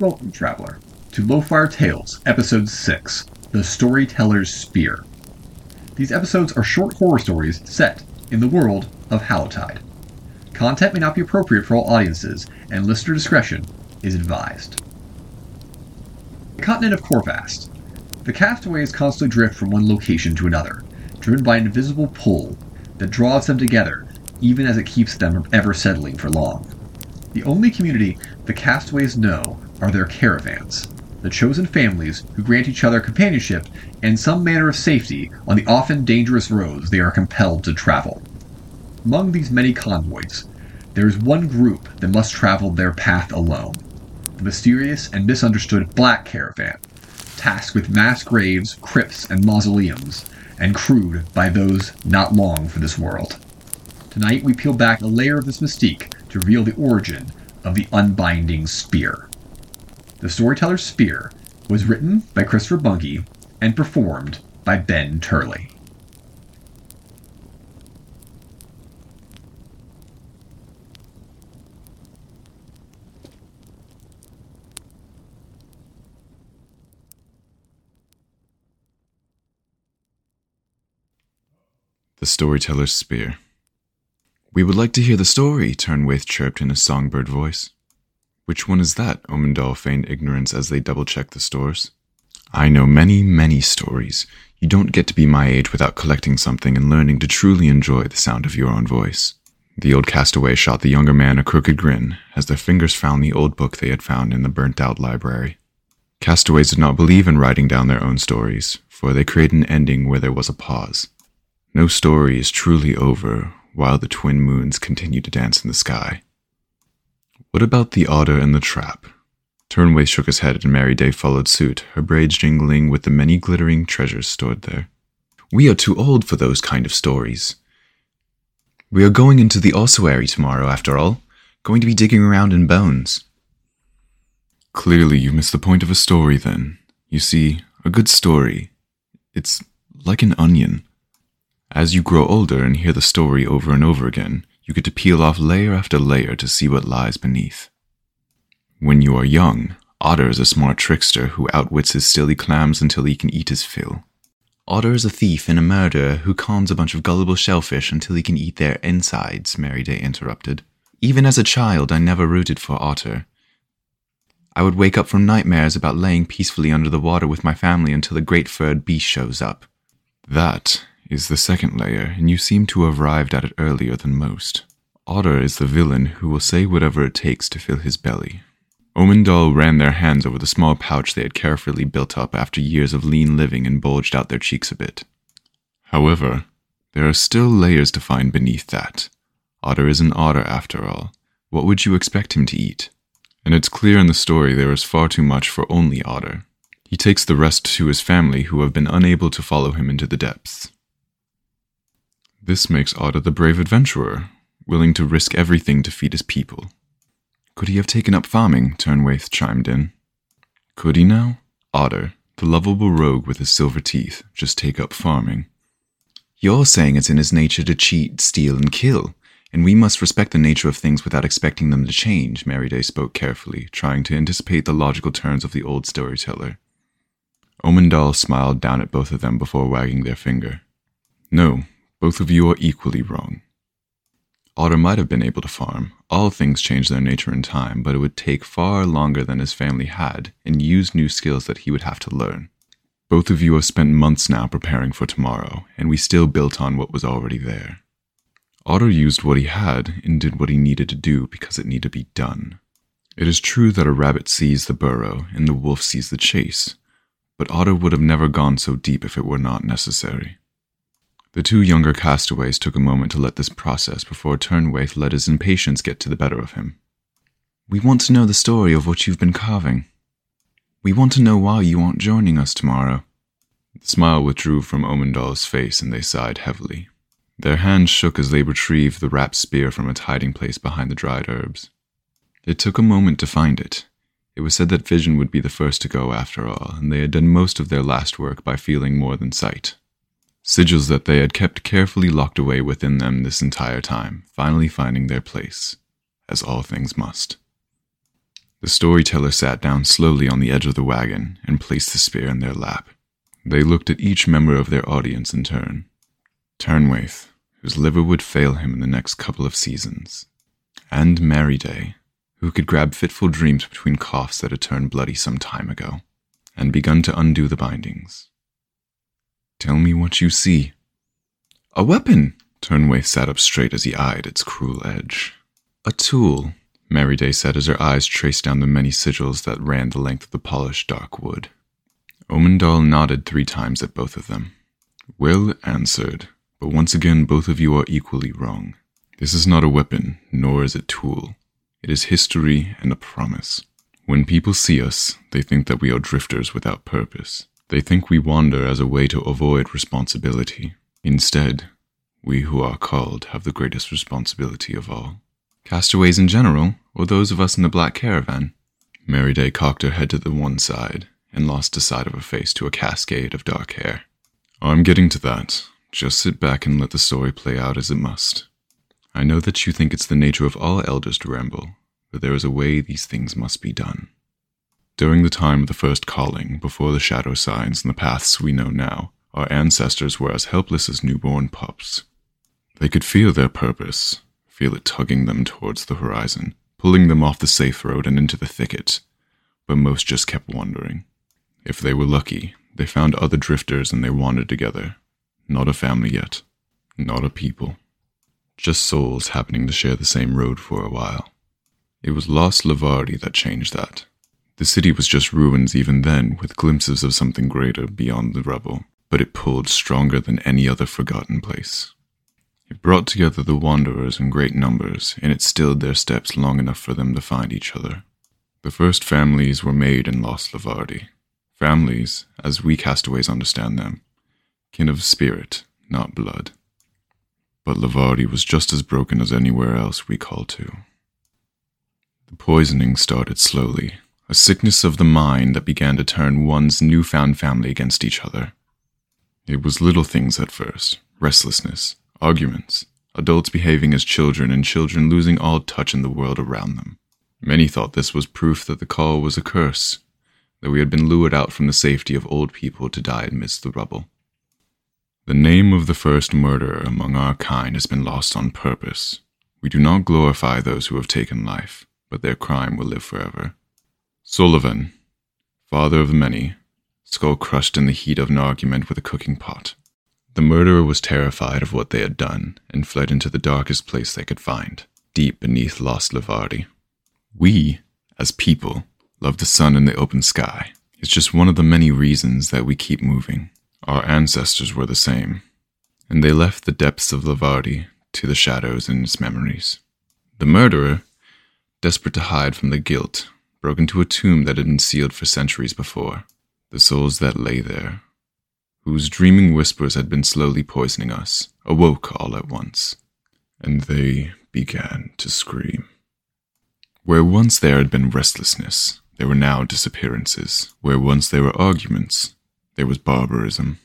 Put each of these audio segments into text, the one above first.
Welcome, traveler, to Lowfire Tales, Episode 6 The Storyteller's Spear. These episodes are short horror stories set in the world of Hallowtide. Content may not be appropriate for all audiences, and listener discretion is advised. The continent of Korvast. The castaways constantly drift from one location to another, driven by an invisible pull that draws them together even as it keeps them ever settling for long. The only community the castaways know are their caravans, the chosen families who grant each other companionship and some manner of safety on the often dangerous roads they are compelled to travel. Among these many convoys, there is one group that must travel their path alone the mysterious and misunderstood Black Caravan, tasked with mass graves, crypts, and mausoleums, and crewed by those not long for this world. Tonight, we peel back a layer of this mystique to reveal the origin of the Unbinding Spear. The Storyteller's Spear was written by Christopher Bunge and performed by Ben Turley. The Storyteller's Spear. We would like to hear the story, Turnwaith chirped in a songbird voice. Which one is that? Omendal feigned ignorance as they double checked the stores. I know many, many stories. You don't get to be my age without collecting something and learning to truly enjoy the sound of your own voice. The old castaway shot the younger man a crooked grin as their fingers found the old book they had found in the burnt out library. Castaways did not believe in writing down their own stories, for they create an ending where there was a pause. No story is truly over while the twin moons continue to dance in the sky. What about the otter and the trap? Turnwaith shook his head and Mary Merryday followed suit, her braids jingling with the many glittering treasures stored there. We are too old for those kind of stories. We are going into the ossuary tomorrow, after all, going to be digging around in bones. Clearly, you miss the point of a story then. You see, a good story, it's like an onion. As you grow older and hear the story over and over again, you get to peel off layer after layer to see what lies beneath. When you are young, Otter is a smart trickster who outwits his silly clams until he can eat his fill. Otter is a thief and a murderer who cons a bunch of gullible shellfish until he can eat their insides, Merryday interrupted. Even as a child, I never rooted for Otter. I would wake up from nightmares about laying peacefully under the water with my family until the great furred beast shows up. That is the second layer, and you seem to have arrived at it earlier than most. Otter is the villain who will say whatever it takes to fill his belly. Omendal ran their hands over the small pouch they had carefully built up after years of lean living and bulged out their cheeks a bit. However, there are still layers to find beneath that. Otter is an otter after all. What would you expect him to eat? And it's clear in the story there is far too much for only Otter. He takes the rest to his family who have been unable to follow him into the depths. This makes Otter the brave adventurer, willing to risk everything to feed his people. Could he have taken up farming? Turnwaith chimed in. Could he now? Otter, the lovable rogue with his silver teeth, just take up farming. You're saying it's in his nature to cheat, steal, and kill, and we must respect the nature of things without expecting them to change, Merryday spoke carefully, trying to anticipate the logical turns of the old storyteller. Omendal smiled down at both of them before wagging their finger. No, both of you are equally wrong. Otter might have been able to farm. All things change their nature in time, but it would take far longer than his family had and use new skills that he would have to learn. Both of you have spent months now preparing for tomorrow, and we still built on what was already there. Otter used what he had and did what he needed to do because it needed to be done. It is true that a rabbit sees the burrow and the wolf sees the chase, but Otter would have never gone so deep if it were not necessary. The two younger castaways took a moment to let this process before Turnwaith let his impatience get to the better of him. We want to know the story of what you've been carving. We want to know why you aren't joining us tomorrow. The smile withdrew from Omendal's face and they sighed heavily. Their hands shook as they retrieved the wrapped spear from its hiding place behind the dried herbs. It took a moment to find it. It was said that vision would be the first to go after all, and they had done most of their last work by feeling more than sight sigils that they had kept carefully locked away within them this entire time, finally finding their place, as all things must. The storyteller sat down slowly on the edge of the wagon and placed the spear in their lap. They looked at each member of their audience in turn. Turnwaith, whose liver would fail him in the next couple of seasons, and Merryday, who could grab fitful dreams between coughs that had turned bloody some time ago, and begun to undo the bindings. Tell me what you see. A weapon! Turnwaith sat up straight as he eyed its cruel edge. A tool, Merryday said as her eyes traced down the many sigils that ran the length of the polished dark wood. Omendal nodded three times at both of them. Well answered, but once again both of you are equally wrong. This is not a weapon, nor is it a tool. It is history and a promise. When people see us, they think that we are drifters without purpose. They think we wander as a way to avoid responsibility. Instead, we who are called have the greatest responsibility of all. Castaways in general, or those of us in the Black Caravan? Merryday cocked her head to the one side and lost the side of her face to a cascade of dark hair. I'm getting to that. Just sit back and let the story play out as it must. I know that you think it's the nature of all elders to ramble, but there is a way these things must be done. During the time of the first calling, before the shadow signs and the paths we know now, our ancestors were as helpless as newborn pups. They could feel their purpose, feel it tugging them towards the horizon, pulling them off the safe road and into the thicket, but most just kept wandering. If they were lucky, they found other drifters and they wandered together. Not a family yet, not a people. Just souls happening to share the same road for a while. It was Lost Lavardi that changed that. The city was just ruins even then, with glimpses of something greater beyond the rubble, but it pulled stronger than any other forgotten place. It brought together the wanderers in great numbers, and it stilled their steps long enough for them to find each other. The first families were made in Lost Lavardi. Families, as we castaways understand them, kin of spirit, not blood. But Lavardi was just as broken as anywhere else we call to. The poisoning started slowly, a sickness of the mind that began to turn one's newfound family against each other. It was little things at first restlessness, arguments, adults behaving as children, and children losing all touch in the world around them. Many thought this was proof that the call was a curse, that we had been lured out from the safety of old people to die amidst the rubble. The name of the first murderer among our kind has been lost on purpose. We do not glorify those who have taken life, but their crime will live forever. Sullivan, father of many, skull crushed in the heat of an argument with a cooking pot. The murderer was terrified of what they had done and fled into the darkest place they could find, deep beneath Lost Lavardi. We, as people, love the sun and the open sky. It's just one of the many reasons that we keep moving. Our ancestors were the same, and they left the depths of Lavardi to the shadows and its memories. The murderer, desperate to hide from the guilt broke into a tomb that had been sealed for centuries before. The souls that lay there, whose dreaming whispers had been slowly poisoning us, awoke all at once, and they began to scream. Where once there had been restlessness, there were now disappearances. Where once there were arguments, there was barbarism.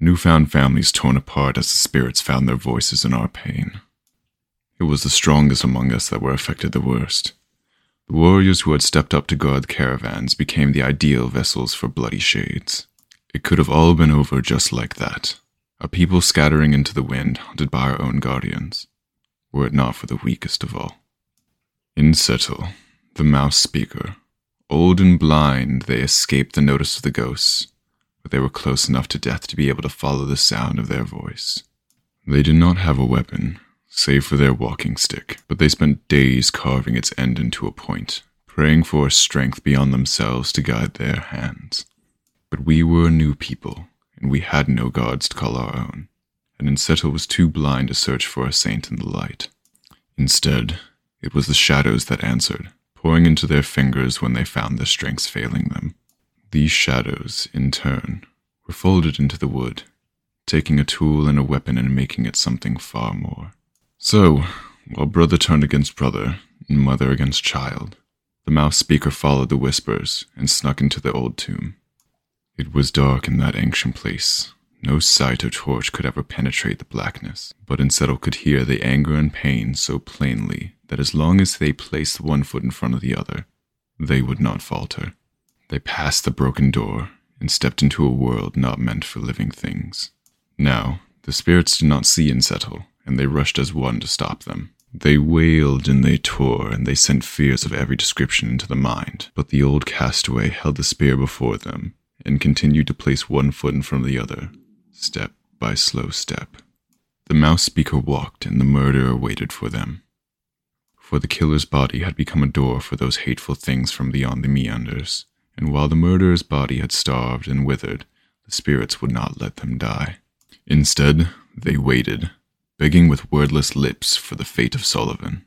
Newfound families torn apart as the spirits found their voices in our pain. It was the strongest among us that were affected the worst. The warriors who had stepped up to guard caravans became the ideal vessels for bloody shades. It could have all been over just like that. A people scattering into the wind, hunted by our own guardians, were it not for the weakest of all. Insettle, the mouse speaker, old and blind, they escaped the notice of the ghosts, but they were close enough to death to be able to follow the sound of their voice. They did not have a weapon, save for their walking stick, but they spent days carving its end into a point, praying for a strength beyond themselves to guide their hands. But we were a new people, and we had no gods to call our own, and Insettle was too blind to search for a saint in the light. Instead, it was the shadows that answered, pouring into their fingers when they found their strength failing them. These shadows, in turn, were folded into the wood, taking a tool and a weapon and making it something far more. So, while brother turned against brother, and mother against child, the mouse speaker followed the whispers and snuck into the old tomb. It was dark in that ancient place. No sight or torch could ever penetrate the blackness, but Insettle could hear the anger and pain so plainly that as long as they placed one foot in front of the other, they would not falter. They passed the broken door and stepped into a world not meant for living things. Now, the spirits did not see Insettle, and they rushed as one to stop them. They wailed and they tore, and they sent fears of every description into the mind. But the old castaway held the spear before them and continued to place one foot in front of the other, step by slow step. The mouse speaker walked, and the murderer waited for them. For the killer's body had become a door for those hateful things from beyond the meanders, and while the murderer's body had starved and withered, the spirits would not let them die. Instead, they waited, begging with wordless lips for the fate of Sullivan.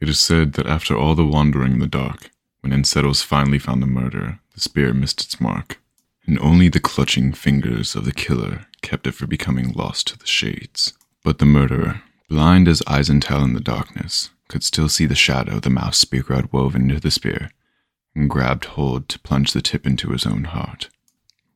It is said that after all the wandering in the dark, when Encetos finally found the murderer, the spear missed its mark, and only the clutching fingers of the killer kept it from becoming lost to the shades. But the murderer, blind as Eisentel in the darkness, could still see the shadow the mouse speaker had woven into the spear, and grabbed hold to plunge the tip into his own heart.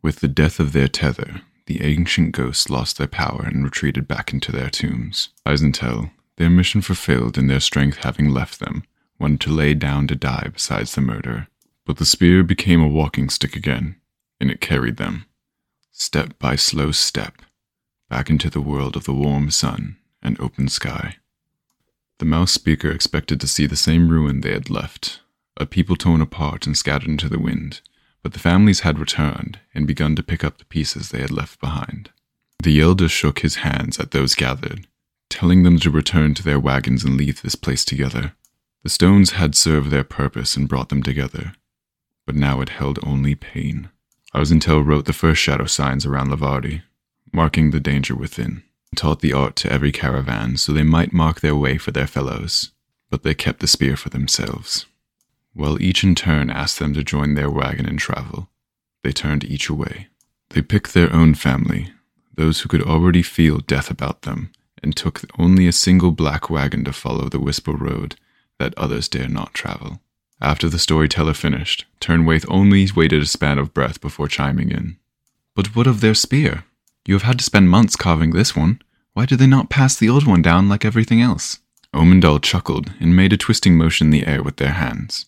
With the death of their tether, the ancient ghosts lost their power and retreated back into their tombs. Eisentel, their mission fulfilled and their strength having left them, wanted to lay down to die besides the murderer. But the spear became a walking stick again, and it carried them, step by slow step, back into the world of the warm sun and open sky. The mouse speaker expected to see the same ruin they had left, a people torn apart and scattered into the wind, but the families had returned and begun to pick up the pieces they had left behind. The elder shook his hands at those gathered, telling them to return to their wagons and leave this place together. The stones had served their purpose and brought them together, but now it held only pain. Arzentel wrote the first shadow signs around Lavardi, marking the danger within, and taught the art to every caravan so they might mark their way for their fellows, but they kept the spear for themselves. While each in turn asked them to join their wagon and travel, they turned each away. They picked their own family, those who could already feel death about them, and took only a single black wagon to follow the Whisper Road that others dare not travel. After the storyteller finished, Turnwaith only waited a span of breath before chiming in. But what of their spear? You have had to spend months carving this one. Why did they not pass the old one down like everything else? Omendal chuckled and made a twisting motion in the air with their hands.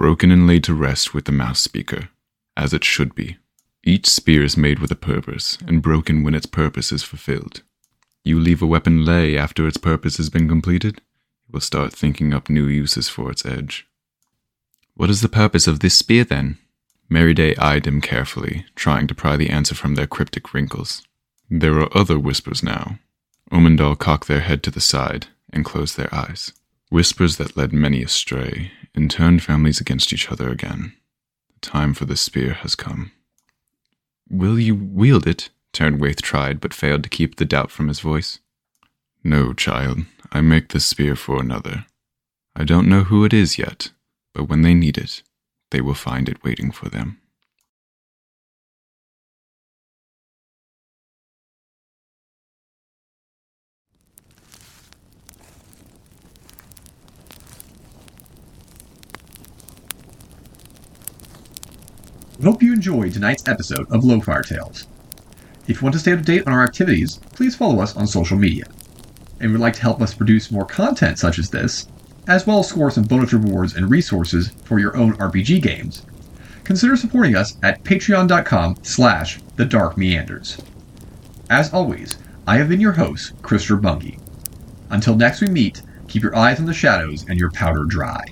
Broken and laid to rest with the mouse speaker, as it should be. Each spear is made with a purpose, and broken when its purpose is fulfilled. You leave a weapon lay after its purpose has been completed, it will start thinking up new uses for its edge. What is the purpose of this spear, then? Merryday eyed him carefully, trying to pry the answer from their cryptic wrinkles. There are other whispers now. Omendal cocked their head to the side and closed their eyes. Whispers that led many astray and turned families against each other again. The time for the spear has come. Will you wield it? Turnwaith tried, but failed to keep the doubt from his voice. No, child, I make the spear for another. I don't know who it is yet, but when they need it, they will find it waiting for them. We hope you enjoyed tonight's episode of Lowfire Tales. If you want to stay up to date on our activities, please follow us on social media. And would like to help us produce more content such as this, as well as score some bonus rewards and resources for your own RPG games, consider supporting us at patreon.com slash the dark meanders. As always, I have been your host, Christopher Bunge. Until next we meet, keep your eyes on the shadows and your powder dry.